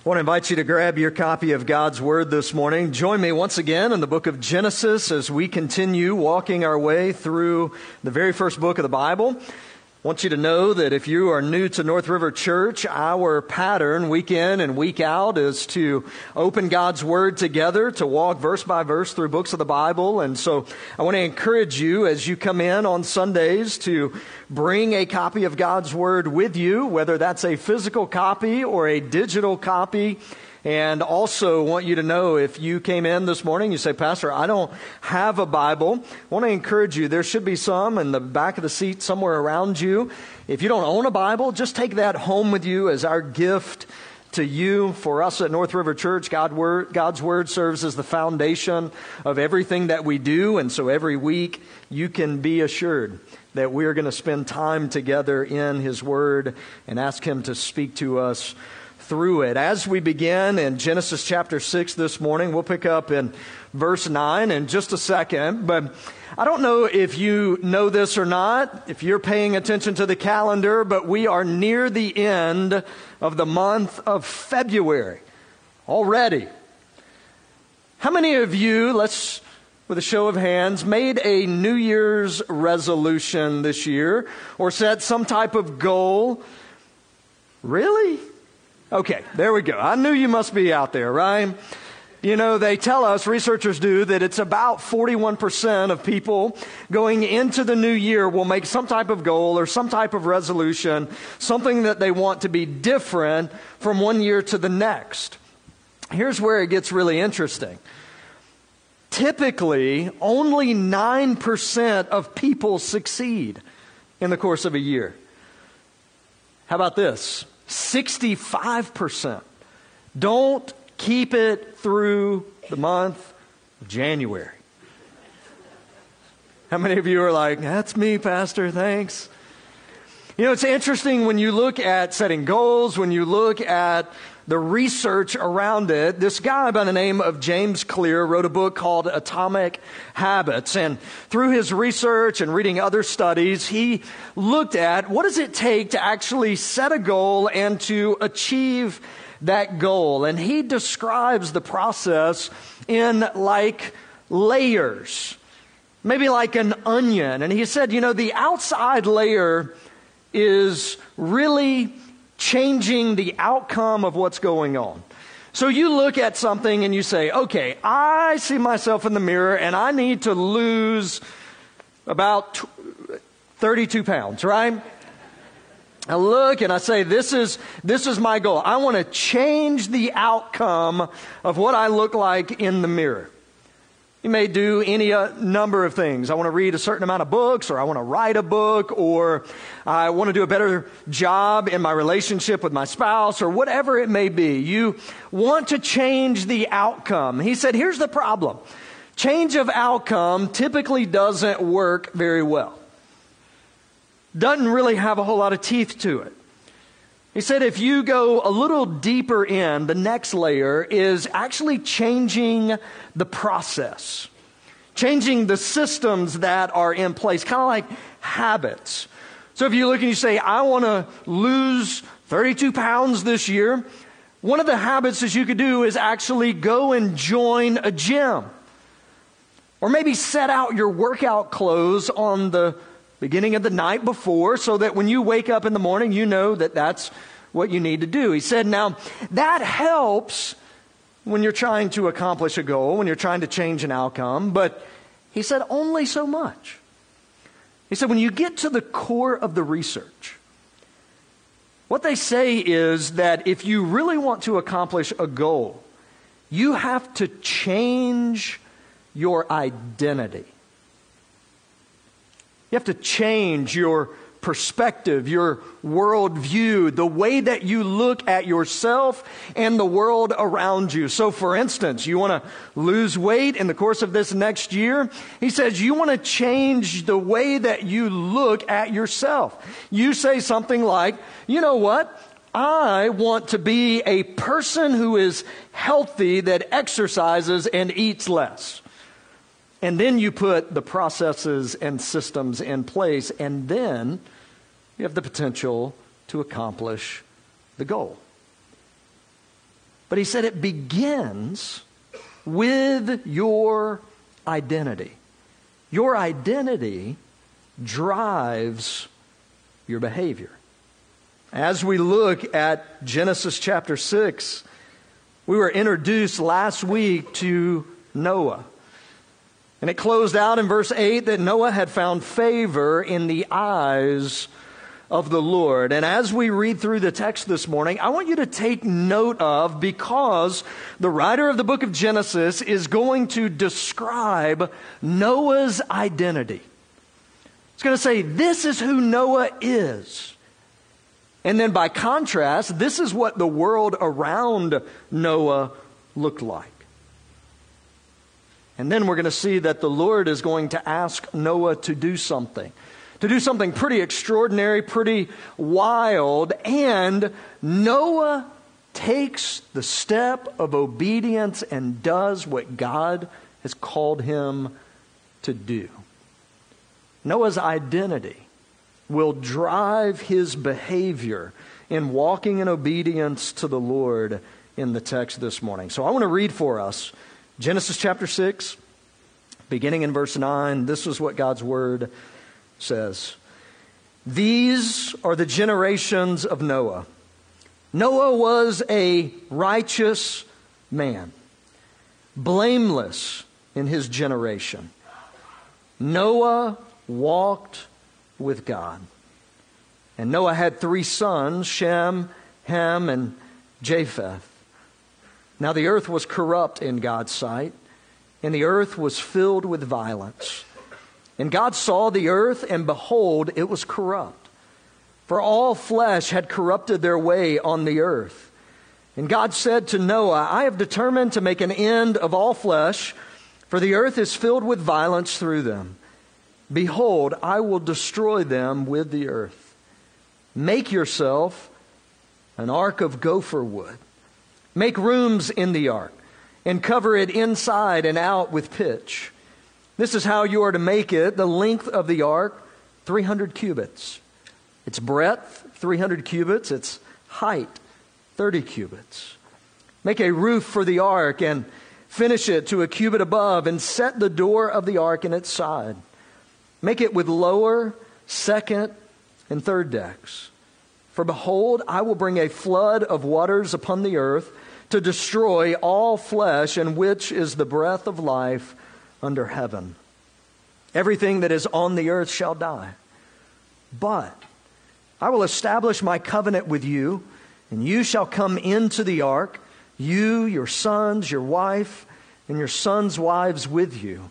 I want to invite you to grab your copy of God's Word this morning. Join me once again in the book of Genesis as we continue walking our way through the very first book of the Bible. I want you to know that if you are new to North River Church, our pattern week in and week out is to open God's Word together, to walk verse by verse through books of the Bible. And so I want to encourage you as you come in on Sundays to bring a copy of God's Word with you, whether that's a physical copy or a digital copy. And also want you to know if you came in this morning, you say, Pastor, I don't have a Bible. I want to encourage you. There should be some in the back of the seat somewhere around you. If you don't own a Bible, just take that home with you as our gift to you. For us at North River Church, God word, God's Word serves as the foundation of everything that we do. And so every week, you can be assured that we're going to spend time together in His Word and ask Him to speak to us through it. As we begin in Genesis chapter 6 this morning, we'll pick up in verse 9 in just a second. But I don't know if you know this or not, if you're paying attention to the calendar, but we are near the end of the month of February already. How many of you, let's with a show of hands, made a New Year's resolution this year or set some type of goal? Really? Okay, there we go. I knew you must be out there, right? You know, they tell us, researchers do, that it's about 41% of people going into the new year will make some type of goal or some type of resolution, something that they want to be different from one year to the next. Here's where it gets really interesting. Typically, only 9% of people succeed in the course of a year. How about this? 65%. Don't keep it through the month of January. How many of you are like, that's me, Pastor, thanks? You know, it's interesting when you look at setting goals, when you look at the research around it, this guy by the name of James Clear wrote a book called Atomic Habits. And through his research and reading other studies, he looked at what does it take to actually set a goal and to achieve that goal. And he describes the process in like layers, maybe like an onion. And he said, you know, the outside layer is really changing the outcome of what's going on. So you look at something and you say, okay, I see myself in the mirror and I need to lose about 32 pounds, right? I look and I say, this is, this is my goal. I want to change the outcome of what I look like in the mirror. You may do any uh, number of things. I want to read a certain amount of books, or I want to write a book, or I want to do a better job in my relationship with my spouse, or whatever it may be. You want to change the outcome. He said, here's the problem. Change of outcome typically doesn't work very well. Doesn't really have a whole lot of teeth to it. He said if you go a little deeper in, the next layer is actually changing the process, changing the systems that are in place, kind of like habits. So if you look and you say, I want to lose 32 pounds this year, one of the habits that you could do is actually go and join a gym. Or maybe set out your workout clothes on the beginning of the night before so that when you wake up in the morning, you know that that's what you need to do. He said, now that helps when you're trying to accomplish a goal, when you're trying to change an outcome, but he said only so much. He said, when you get to the core of the research, what they say is that if you really want to accomplish a goal, you have to change your identity. You have to change your perspective, your worldview, the way that you look at yourself and the world around you. So, for instance, you want to lose weight in the course of this next year. He says you want to change the way that you look at yourself. You say something like, you know what? I want to be a person who is healthy, that exercises and eats less. And then you put the processes and systems in place, and then you have the potential to accomplish the goal. But he said it begins with your identity. Your identity drives your behavior. As we look at Genesis chapter 6, we were introduced last week to Noah. And it closed out in verse 8 that Noah had found favor in the eyes of the Lord. And as we read through the text this morning, I want you to take note of because the writer of the book of Genesis is going to describe Noah's identity. It's going to say, This is who Noah is. And then by contrast, this is what the world around Noah looked like. And then we're going to see that the Lord is going to ask Noah to do something, to do something pretty extraordinary, pretty wild. And Noah takes the step of obedience and does what God has called him to do. Noah's identity will drive his behavior in walking in obedience to the Lord in the text this morning. So I want to read for us Genesis chapter 6, beginning in verse 9. This is what God's word says. These are the generations of Noah. Noah was a righteous man, blameless in his generation. Noah walked with God. And Noah had three sons Shem, Ham, and Japheth. Now the earth was corrupt in God's sight, and the earth was filled with violence. And God saw the earth, and behold, it was corrupt. For all flesh had corrupted their way on the earth. And God said to Noah, I have determined to make an end of all flesh, for the earth is filled with violence through them. Behold, I will destroy them with the earth. Make yourself an ark of gopher wood. Make rooms in the ark and cover it inside and out with pitch. This is how you are to make it. The length of the ark, 300 cubits. Its breadth, 300 cubits. Its height, 30 cubits. Make a roof for the ark and finish it to a cubit above and set the door of the ark in its side. Make it with lower, second, and third decks. For behold, I will bring a flood of waters upon the earth to destroy all flesh, in which is the breath of life under heaven. Everything that is on the earth shall die. But I will establish my covenant with you, and you shall come into the ark, you, your sons, your wife, and your sons' wives with you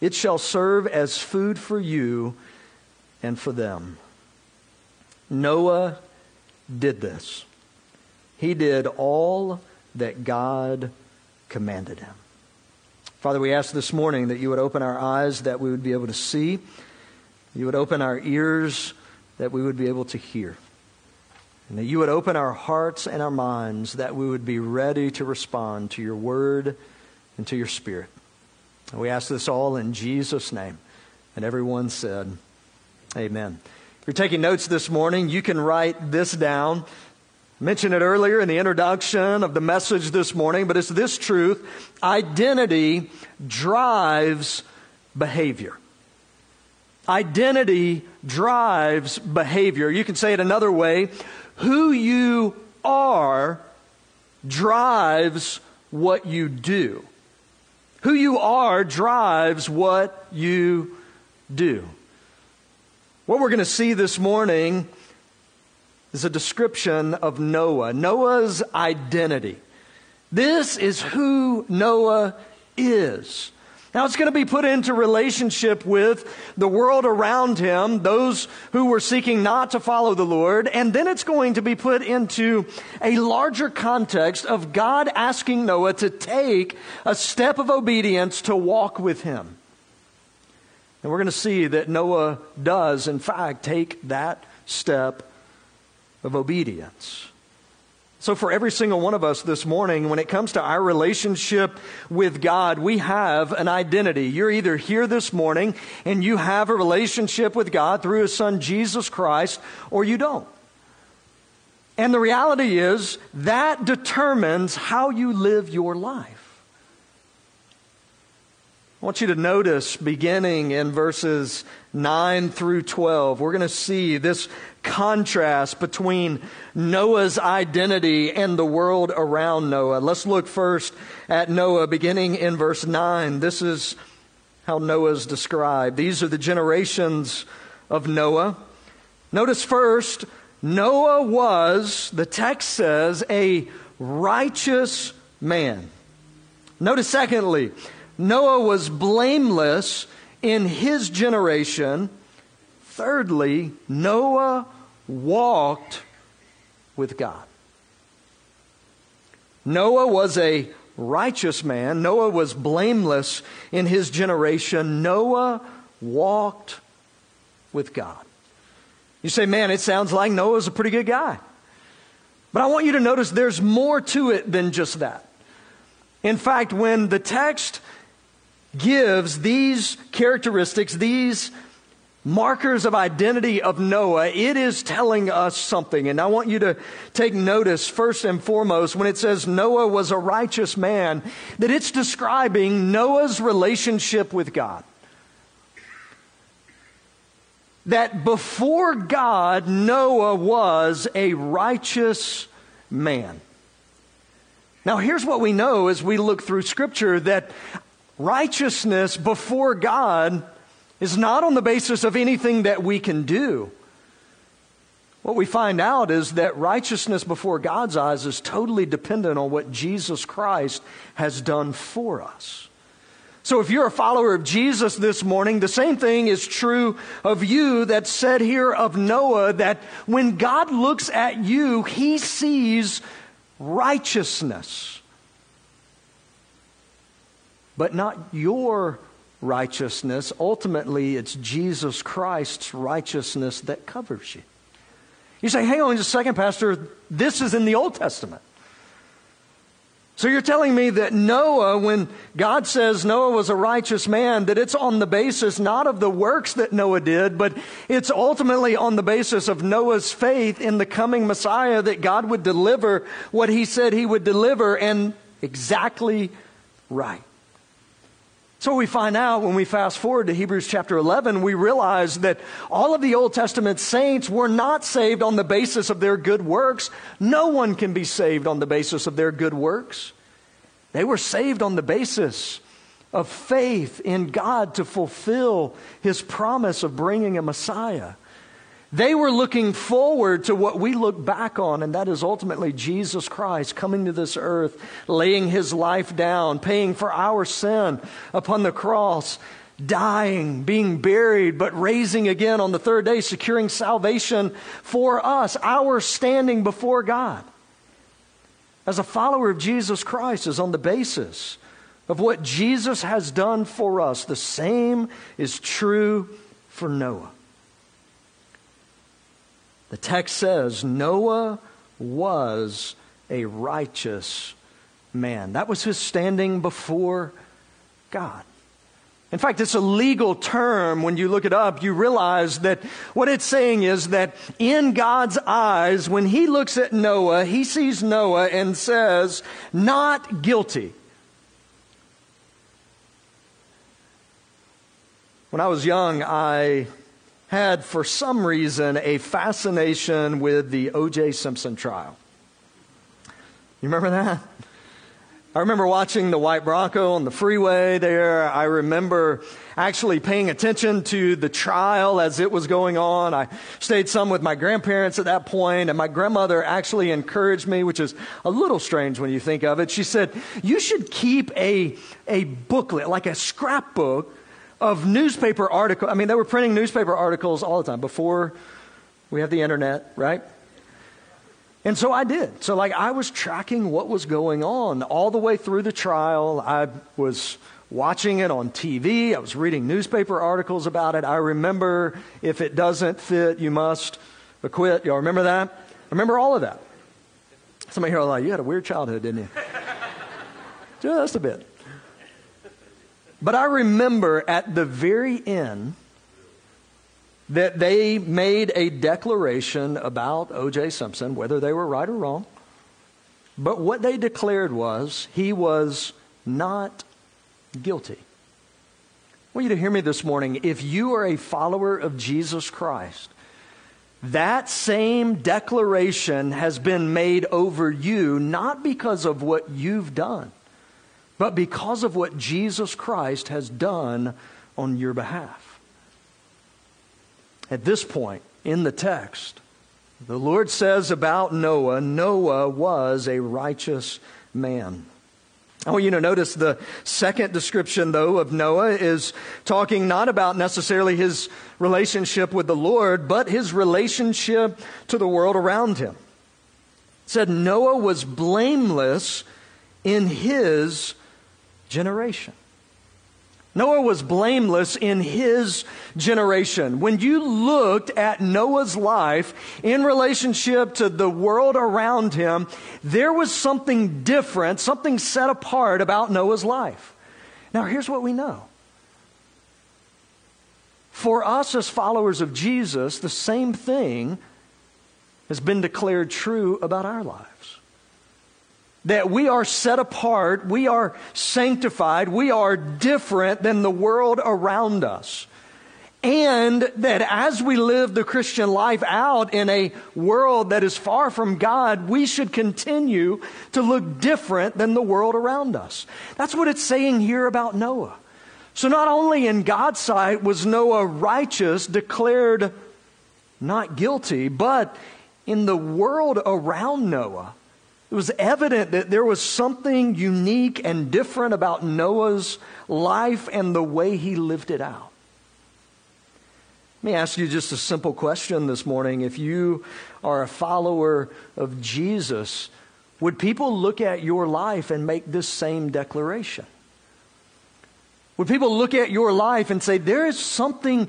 It shall serve as food for you and for them. Noah did this. He did all that God commanded him. Father, we ask this morning that you would open our eyes that we would be able to see, you would open our ears that we would be able to hear, and that you would open our hearts and our minds that we would be ready to respond to your word and to your spirit. We ask this all in Jesus' name. And everyone said, Amen. If you're taking notes this morning, you can write this down. I mentioned it earlier in the introduction of the message this morning, but it's this truth identity drives behavior. Identity drives behavior. You can say it another way who you are drives what you do. Who you are drives what you do. What we're going to see this morning is a description of Noah, Noah's identity. This is who Noah is. Now it's going to be put into relationship with the world around him, those who were seeking not to follow the Lord, and then it's going to be put into a larger context of God asking Noah to take a step of obedience to walk with him. And we're going to see that Noah does, in fact, take that step of obedience. So, for every single one of us this morning, when it comes to our relationship with God, we have an identity. You're either here this morning and you have a relationship with God through His Son Jesus Christ, or you don't. And the reality is that determines how you live your life. I want you to notice beginning in verses 9 through 12, we're going to see this contrast between Noah's identity and the world around Noah. Let's look first at Noah, beginning in verse 9. This is how Noah's described. These are the generations of Noah. Notice first, Noah was, the text says, a righteous man. Notice secondly, Noah was blameless in his generation. Thirdly, Noah walked with God. Noah was a righteous man. Noah was blameless in his generation. Noah walked with God. You say, man, it sounds like Noah's a pretty good guy. But I want you to notice there's more to it than just that. In fact, when the text gives these characteristics, these markers of identity of Noah, it is telling us something. And I want you to take notice, first and foremost, when it says Noah was a righteous man, that it's describing Noah's relationship with God. That before God, Noah was a righteous man. Now, here's what we know as we look through Scripture that righteousness before God is not on the basis of anything that we can do. What we find out is that righteousness before God's eyes is totally dependent on what Jesus Christ has done for us. So if you're a follower of Jesus this morning, the same thing is true of you that's said here of Noah that when God looks at you, he sees righteousness. But not your righteousness. Ultimately, it's Jesus Christ's righteousness that covers you. You say, hang on just a second, Pastor, this is in the Old Testament. So you're telling me that Noah, when God says Noah was a righteous man, that it's on the basis not of the works that Noah did, but it's ultimately on the basis of Noah's faith in the coming Messiah that God would deliver what he said he would deliver and exactly right. So we find out when we fast forward to Hebrews chapter 11, we realize that all of the Old Testament saints were not saved on the basis of their good works. No one can be saved on the basis of their good works. They were saved on the basis of faith in God to fulfill his promise of bringing a Messiah. They were looking forward to what we look back on, and that is ultimately Jesus Christ coming to this earth, laying his life down, paying for our sin upon the cross, dying, being buried, but raising again on the third day, securing salvation for us, our standing before God. As a follower of Jesus Christ is on the basis of what Jesus has done for us. The same is true for Noah. The text says Noah was a righteous man. That was his standing before God. In fact, it's a legal term. When you look it up, you realize that what it's saying is that in God's eyes, when he looks at Noah, he sees Noah and says, not guilty. When I was young, I had, for some reason, a fascination with the O.J. Simpson trial. You remember that? I remember watching the white Bronco on the freeway there. I remember actually paying attention to the trial as it was going on. I stayed some with my grandparents at that point, and my grandmother actually encouraged me, which is a little strange when you think of it. She said, You should keep a, a booklet, like a scrapbook of newspaper articles. I mean, they were printing newspaper articles all the time before we have the internet, right? And so I did. So, like, I was tracking what was going on all the way through the trial. I was watching it on TV. I was reading newspaper articles about it. I remember if it doesn't fit, you must acquit. Y'all remember that? I remember all of that. Somebody here will like, you had a weird childhood, didn't you? Just a bit. But I remember at the very end, that they made a declaration about O.J. Simpson, whether they were right or wrong. But what they declared was he was not guilty. I want you to hear me this morning. If you are a follower of Jesus Christ, that same declaration has been made over you, not because of what you've done, but because of what Jesus Christ has done on your behalf. At this point in the text, the Lord says about Noah Noah was a righteous man. I want you to notice the second description, though, of Noah is talking not about necessarily his relationship with the Lord, but his relationship to the world around him. It said Noah was blameless in his generation. Noah was blameless in his generation. When you looked at Noah's life in relationship to the world around him, there was something different, something set apart about Noah's life. Now, here's what we know. For us as followers of Jesus, the same thing has been declared true about our lives that we are set apart, we are sanctified, we are different than the world around us. And that as we live the Christian life out in a world that is far from God, we should continue to look different than the world around us. That's what it's saying here about Noah. So, not only in God's sight was Noah righteous, declared not guilty, but in the world around Noah, was evident that there was something unique and different about Noah's life and the way he lived it out. Let me ask you just a simple question this morning. If you are a follower of Jesus, would people look at your life and make this same declaration? Would people look at your life and say, there is something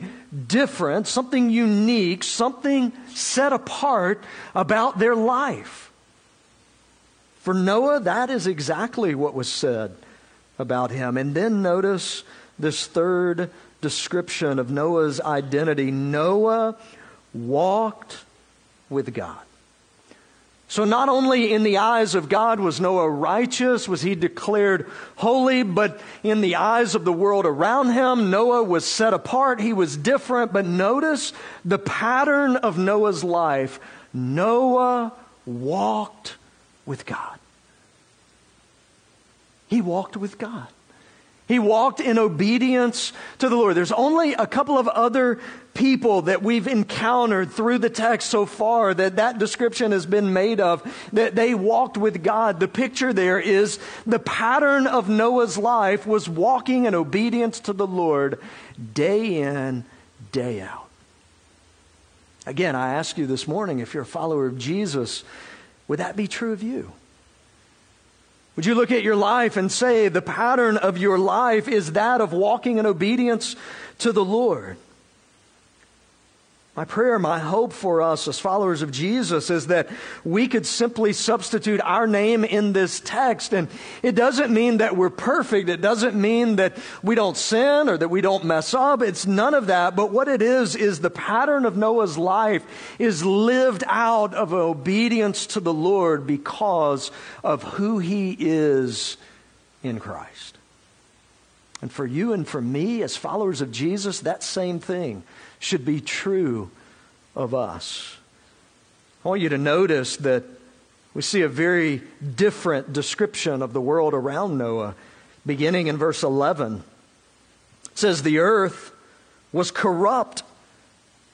different, something unique, something set apart about their life? For Noah, that is exactly what was said about him. And then notice this third description of Noah's identity Noah walked with God. So, not only in the eyes of God was Noah righteous, was he declared holy, but in the eyes of the world around him, Noah was set apart. He was different. But notice the pattern of Noah's life Noah walked with God. He walked with God. He walked in obedience to the Lord. There's only a couple of other people that we've encountered through the text so far that that description has been made of, that they walked with God. The picture there is the pattern of Noah's life was walking in obedience to the Lord day in, day out. Again, I ask you this morning if you're a follower of Jesus, would that be true of you? Would you look at your life and say the pattern of your life is that of walking in obedience to the Lord? My prayer, my hope for us as followers of Jesus is that we could simply substitute our name in this text. And it doesn't mean that we're perfect. It doesn't mean that we don't sin or that we don't mess up. It's none of that. But what it is, is the pattern of Noah's life is lived out of obedience to the Lord because of who he is in Christ. And for you and for me, as followers of Jesus, that same thing should be true of us. I want you to notice that we see a very different description of the world around Noah, beginning in verse 11. It says, The earth was corrupt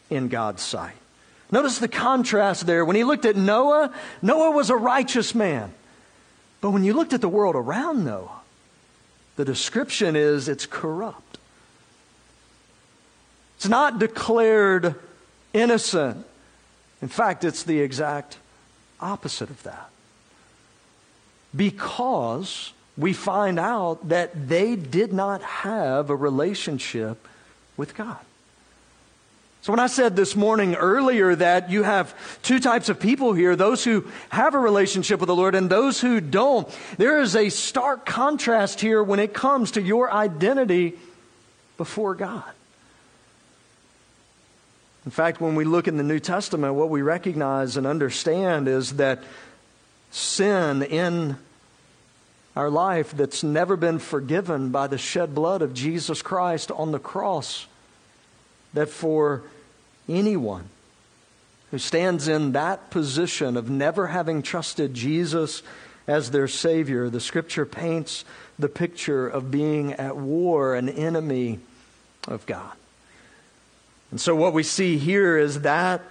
in God's sight. Notice the contrast there. When he looked at Noah, Noah was a righteous man. But when you looked at the world around Noah, the description is it's corrupt. It's not declared innocent. In fact, it's the exact opposite of that. Because we find out that they did not have a relationship with God. So, when I said this morning earlier that you have two types of people here those who have a relationship with the Lord and those who don't, there is a stark contrast here when it comes to your identity before God. In fact, when we look in the New Testament, what we recognize and understand is that sin in our life that's never been forgiven by the shed blood of Jesus Christ on the cross, that for anyone who stands in that position of never having trusted Jesus as their Savior, the Scripture paints the picture of being at war, an enemy of God. And so, what we see here is that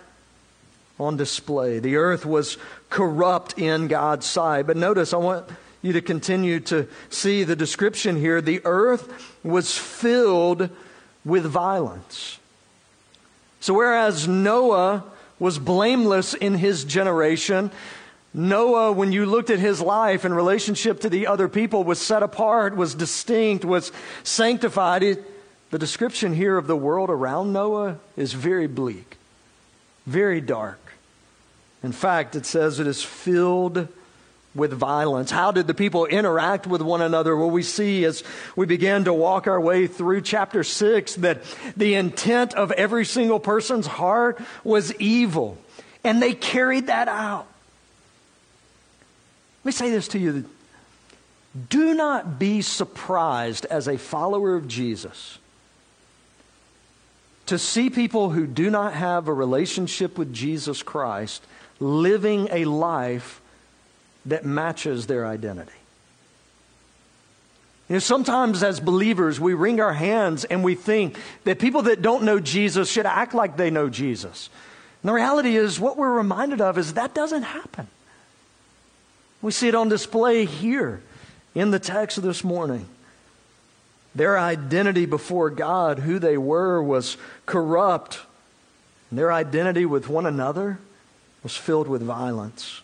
on display. The earth was corrupt in God's sight. But notice, I want you to continue to see the description here. The earth was filled with violence. So, whereas Noah was blameless in his generation, Noah, when you looked at his life in relationship to the other people, was set apart, was distinct, was sanctified. It, the description here of the world around Noah is very bleak, very dark. In fact, it says it is filled with violence. How did the people interact with one another? Well, we see as we begin to walk our way through chapter 6 that the intent of every single person's heart was evil, and they carried that out. Let me say this to you. Do not be surprised as a follower of Jesus to see people who do not have a relationship with Jesus Christ living a life that matches their identity. You know, sometimes as believers, we wring our hands and we think that people that don't know Jesus should act like they know Jesus. And the reality is, what we're reminded of is that doesn't happen. We see it on display here in the text of this morning. Their identity before God, who they were, was corrupt. And their identity with one another was filled with violence.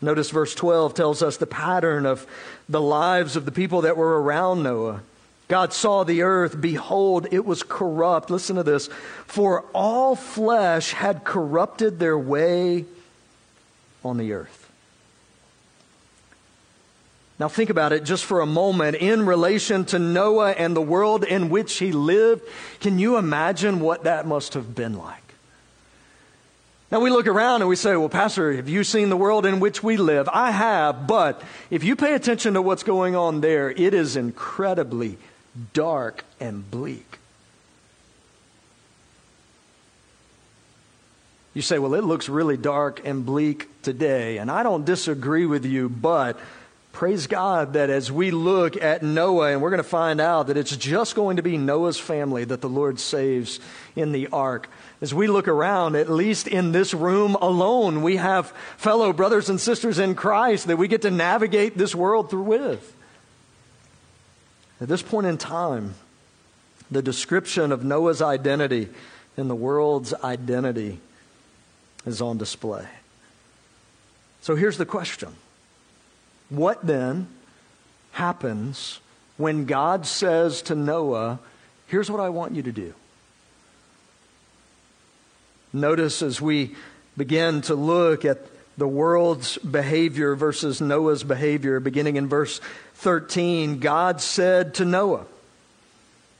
Notice verse 12 tells us the pattern of the lives of the people that were around Noah. God saw the earth, behold, it was corrupt. Listen to this. For all flesh had corrupted their way on the earth. Now, think about it just for a moment in relation to Noah and the world in which he lived. Can you imagine what that must have been like? Now we look around and we say, Well, Pastor, have you seen the world in which we live? I have, but if you pay attention to what's going on there, it is incredibly dark and bleak. You say, Well, it looks really dark and bleak today, and I don't disagree with you, but praise God that as we look at Noah, and we're going to find out that it's just going to be Noah's family that the Lord saves in the ark as we look around, at least in this room alone, we have fellow brothers and sisters in Christ that we get to navigate this world through with. At this point in time, the description of Noah's identity and the world's identity is on display. So here's the question What then happens when God says to Noah, Here's what I want you to do? Notice as we begin to look at the world's behavior versus Noah's behavior, beginning in verse 13, God said to Noah,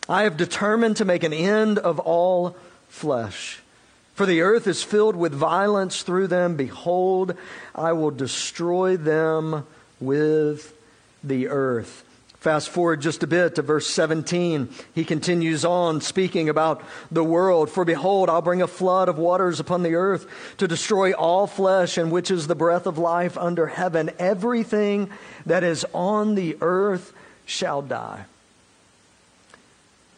I have determined to make an end of all flesh. For the earth is filled with violence through them. Behold, I will destroy them with the earth. Fast forward just a bit to verse 17. He continues on speaking about the world. For behold, I'll bring a flood of waters upon the earth to destroy all flesh, and which is the breath of life under heaven. Everything that is on the earth shall die.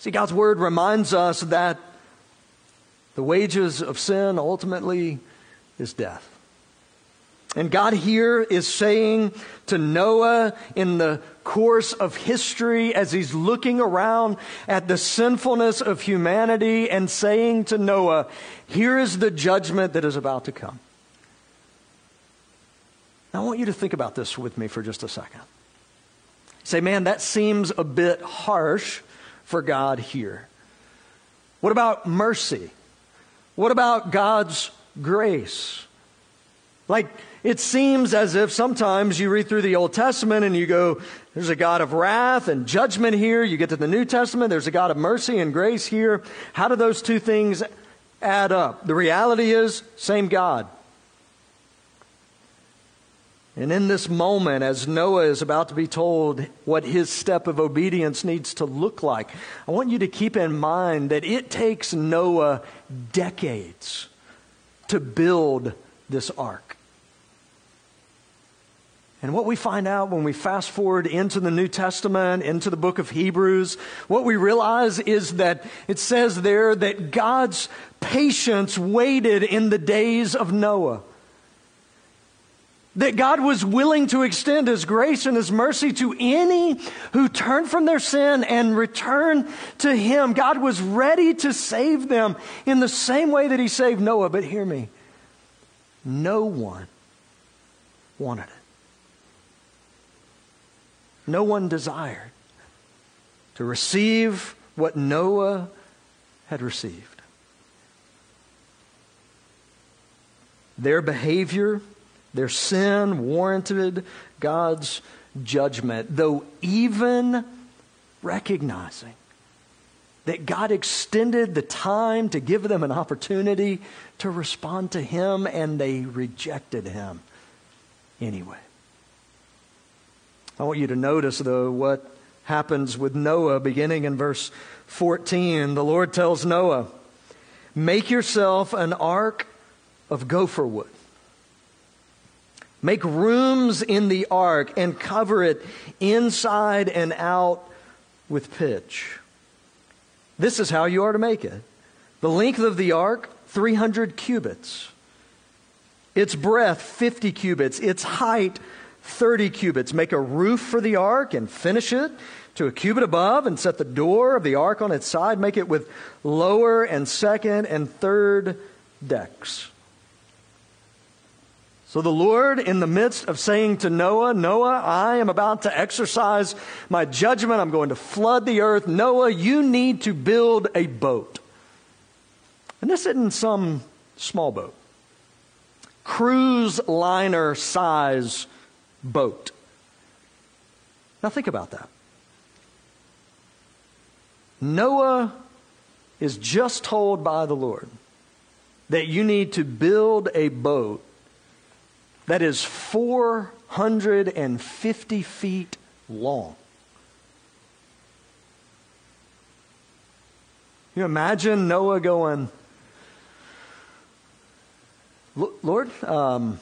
See, God's word reminds us that the wages of sin ultimately is death. And God here is saying to Noah in the course of history as he's looking around at the sinfulness of humanity and saying to Noah, Here is the judgment that is about to come. Now, I want you to think about this with me for just a second. Say, man, that seems a bit harsh for God here. What about mercy? What about God's grace? Like, it seems as if sometimes you read through the Old Testament and you go, there's a God of wrath and judgment here. You get to the New Testament, there's a God of mercy and grace here. How do those two things add up? The reality is, same God. And in this moment, as Noah is about to be told what his step of obedience needs to look like, I want you to keep in mind that it takes Noah decades to build this ark. And what we find out when we fast forward into the New Testament, into the book of Hebrews, what we realize is that it says there that God's patience waited in the days of Noah. That God was willing to extend His grace and His mercy to any who turned from their sin and returned to Him. God was ready to save them in the same way that He saved Noah. But hear me no one wanted it. No one desired to receive what Noah had received. Their behavior, their sin warranted God's judgment, though even recognizing that God extended the time to give them an opportunity to respond to Him, and they rejected Him anyway. I want you to notice, though, what happens with Noah beginning in verse 14. The Lord tells Noah, Make yourself an ark of gopher wood. Make rooms in the ark and cover it inside and out with pitch. This is how you are to make it. The length of the ark, 300 cubits. Its breadth, 50 cubits. Its height, 30 cubits. Make a roof for the ark and finish it to a cubit above and set the door of the ark on its side. Make it with lower and second and third decks. So the Lord, in the midst of saying to Noah, Noah, I am about to exercise my judgment. I'm going to flood the earth. Noah, you need to build a boat. And this isn't some small boat, cruise liner size boat. Now, think about that. Noah is just told by the Lord that you need to build a boat that is 450 feet long. You imagine Noah going, Lord, um,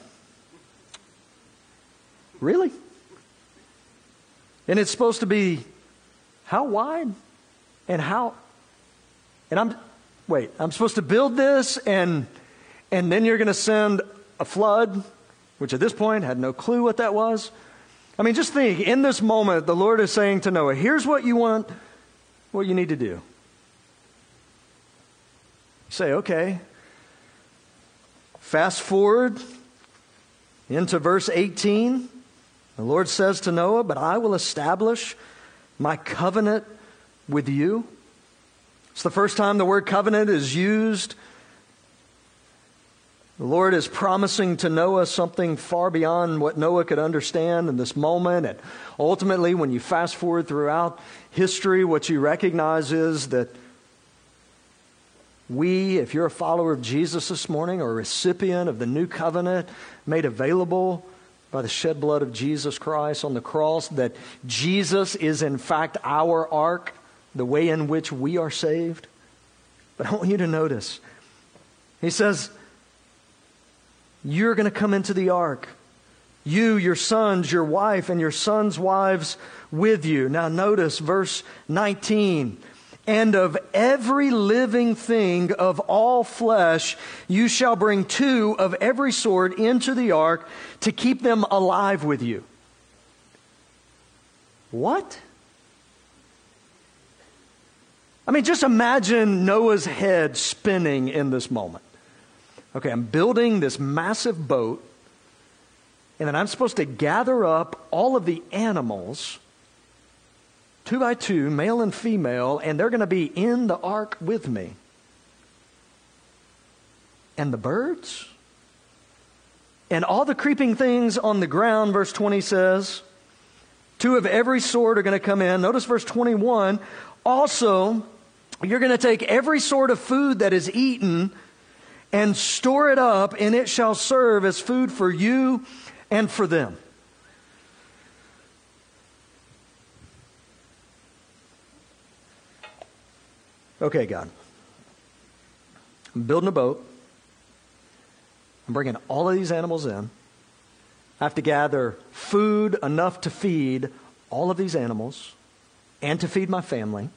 Really? And it's supposed to be how wide and how and I'm wait, I'm supposed to build this and and then you're going to send a flood, which at this point had no clue what that was. I mean, just think, in this moment the Lord is saying to Noah, here's what you want what you need to do. Say, okay. Fast forward into verse 18. The Lord says to Noah, But I will establish my covenant with you. It's the first time the word covenant is used. The Lord is promising to Noah something far beyond what Noah could understand in this moment. And ultimately, when you fast forward throughout history, what you recognize is that we, if you're a follower of Jesus this morning or a recipient of the new covenant made available by the shed blood of Jesus Christ on the cross, that Jesus is in fact our ark, the way in which we are saved. But I want you to notice, he says, You're going to come into the ark. You, your sons, your wife, and your sons' wives with you. Now, notice verse 19 and of every living thing of all flesh you shall bring two of every sort into the ark to keep them alive with you. What? I mean, just imagine Noah's head spinning in this moment. Okay, I'm building this massive boat, and then I'm supposed to gather up all of the animals two by two, male and female, and they're going to be in the ark with me. And the birds? And all the creeping things on the ground, verse 20 says, two of every sort are going to come in. Notice verse 21. Also, you're going to take every sort of food that is eaten and store it up, and it shall serve as food for you and for them. Okay, God. I'm building a boat. I'm bringing all of these animals in. I have to gather food enough to feed all of these animals and to feed my family.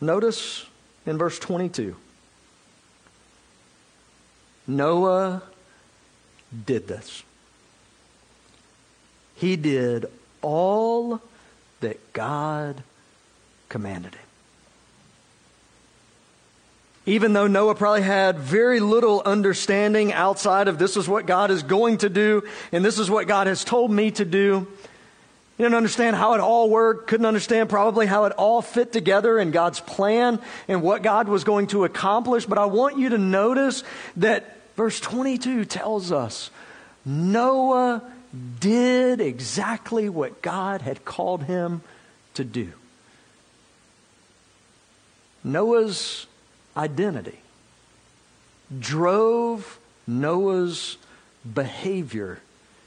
Notice in verse 22 Noah did this. He did all that God commanded him. Even though Noah probably had very little understanding outside of this is what God is going to do and this is what God has told me to do, he didn't understand how it all worked, couldn't understand probably how it all fit together in God's plan and what God was going to accomplish. But I want you to notice that verse 22 tells us Noah did exactly what God had called him to do. Noah's identity drove Noah's behavior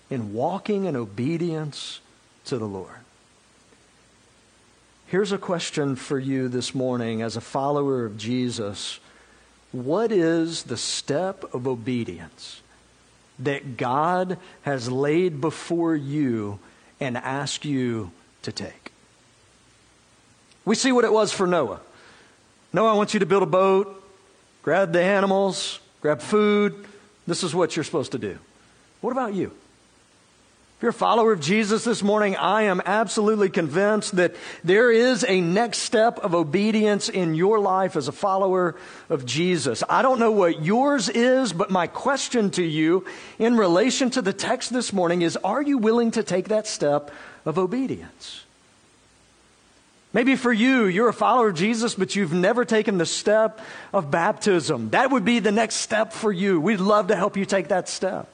in walking in obedience to the Lord. Here's a question for you this morning as a follower of Jesus. What is the step of obedience that God has laid before you and asked you to take? We see what it was for Noah. No, I want you to build a boat, grab the animals, grab food. This is what you're supposed to do. What about you? If you're a follower of Jesus this morning, I am absolutely convinced that there is a next step of obedience in your life as a follower of Jesus. I don't know what yours is, but my question to you in relation to the text this morning is Are you willing to take that step of obedience? Maybe for you, you're a follower of Jesus, but you've never taken the step of baptism. That would be the next step for you. We'd love to help you take that step.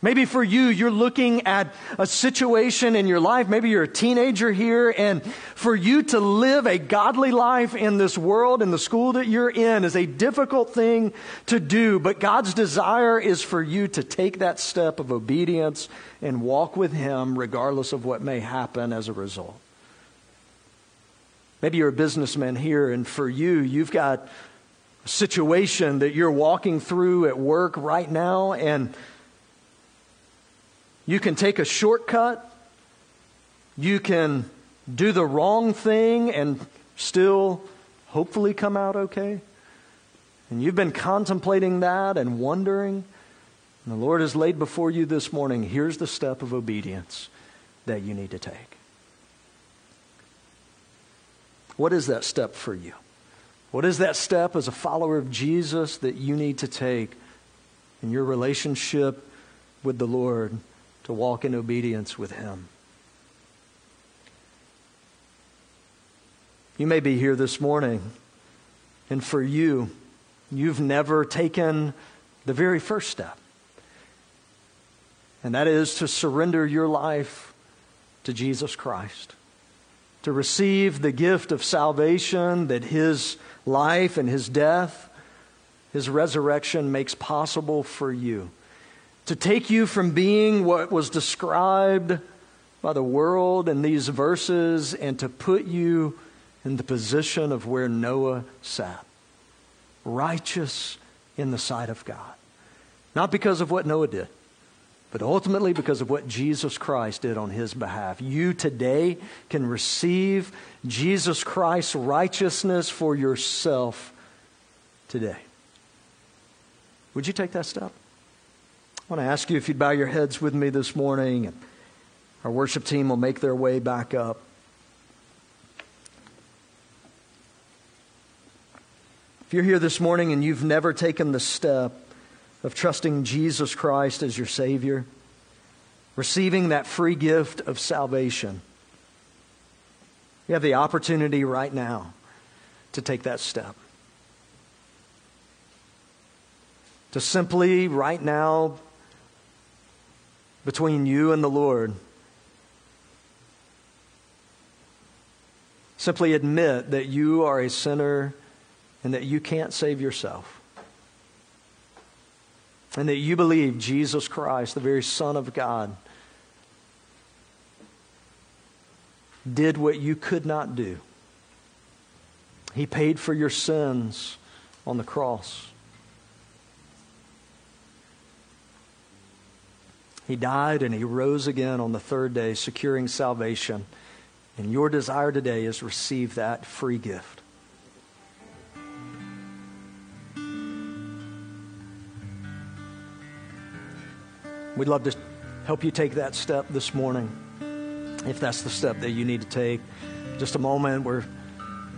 Maybe for you, you're looking at a situation in your life. Maybe you're a teenager here, and for you to live a godly life in this world, in the school that you're in, is a difficult thing to do. But God's desire is for you to take that step of obedience and walk with Him, regardless of what may happen as a result. Maybe you're a businessman here, and for you, you've got a situation that you're walking through at work right now, and you can take a shortcut. You can do the wrong thing and still hopefully come out okay. And you've been contemplating that and wondering. And the Lord has laid before you this morning here's the step of obedience that you need to take. What is that step for you? What is that step as a follower of Jesus that you need to take in your relationship with the Lord to walk in obedience with Him? You may be here this morning, and for you, you've never taken the very first step, and that is to surrender your life to Jesus Christ to receive the gift of salvation that his life and his death, his resurrection makes possible for you. to take you from being what was described by the world in these verses and to put you in the position of where Noah sat righteous in the sight of God. Not because of what Noah did, but ultimately because of what Jesus Christ did on his behalf. You today can receive Jesus Christ's righteousness for yourself today. Would you take that step? I want to ask you if you'd bow your heads with me this morning. And our worship team will make their way back up. If you're here this morning and you've never taken the step of trusting Jesus Christ as your Savior, receiving that free gift of salvation, you have the opportunity right now to take that step. To simply, right now, between you and the Lord, Simply admit that you are a sinner and that you can't save yourself. And that you believe Jesus Christ, the very Son of God, did what you could not do. He paid for your sins on the cross. He died and he rose again on the third day, securing salvation. And your desire today is receive that free gift. We'd love to help you take that step this morning, if that's the step that you need to take. Just a moment, we're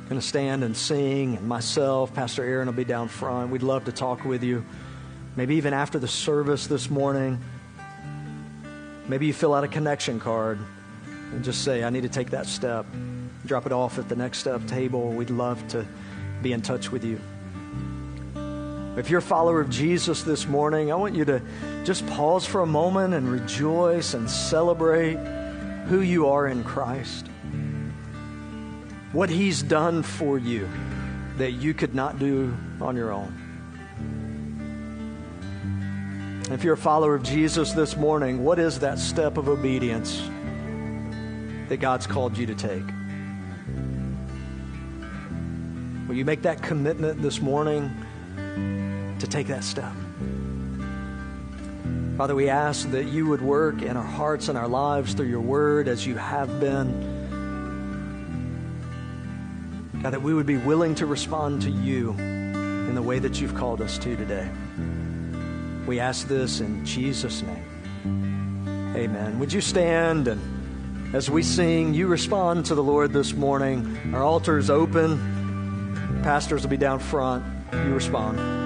going to stand and sing, and myself, Pastor Aaron will be down front. We'd love to talk with you. Maybe even after the service this morning, maybe you fill out a connection card and just say, I need to take that step. Drop it off at the next step table. We'd love to be in touch with you. If you're a follower of Jesus this morning, I want you to just pause for a moment and rejoice and celebrate who you are in Christ. What He's done for you that you could not do on your own. If you're a follower of Jesus this morning, what is that step of obedience? that God's called you to take. Will you make that commitment this morning to take that step? Father, we ask that you would work in our hearts and our lives through your word as you have been. God, that we would be willing to respond to you in the way that you've called us to today. We ask this in Jesus' name. Amen. Would you stand and as we sing, you respond to the Lord this morning. Our altar is open. Pastors will be down front. You respond.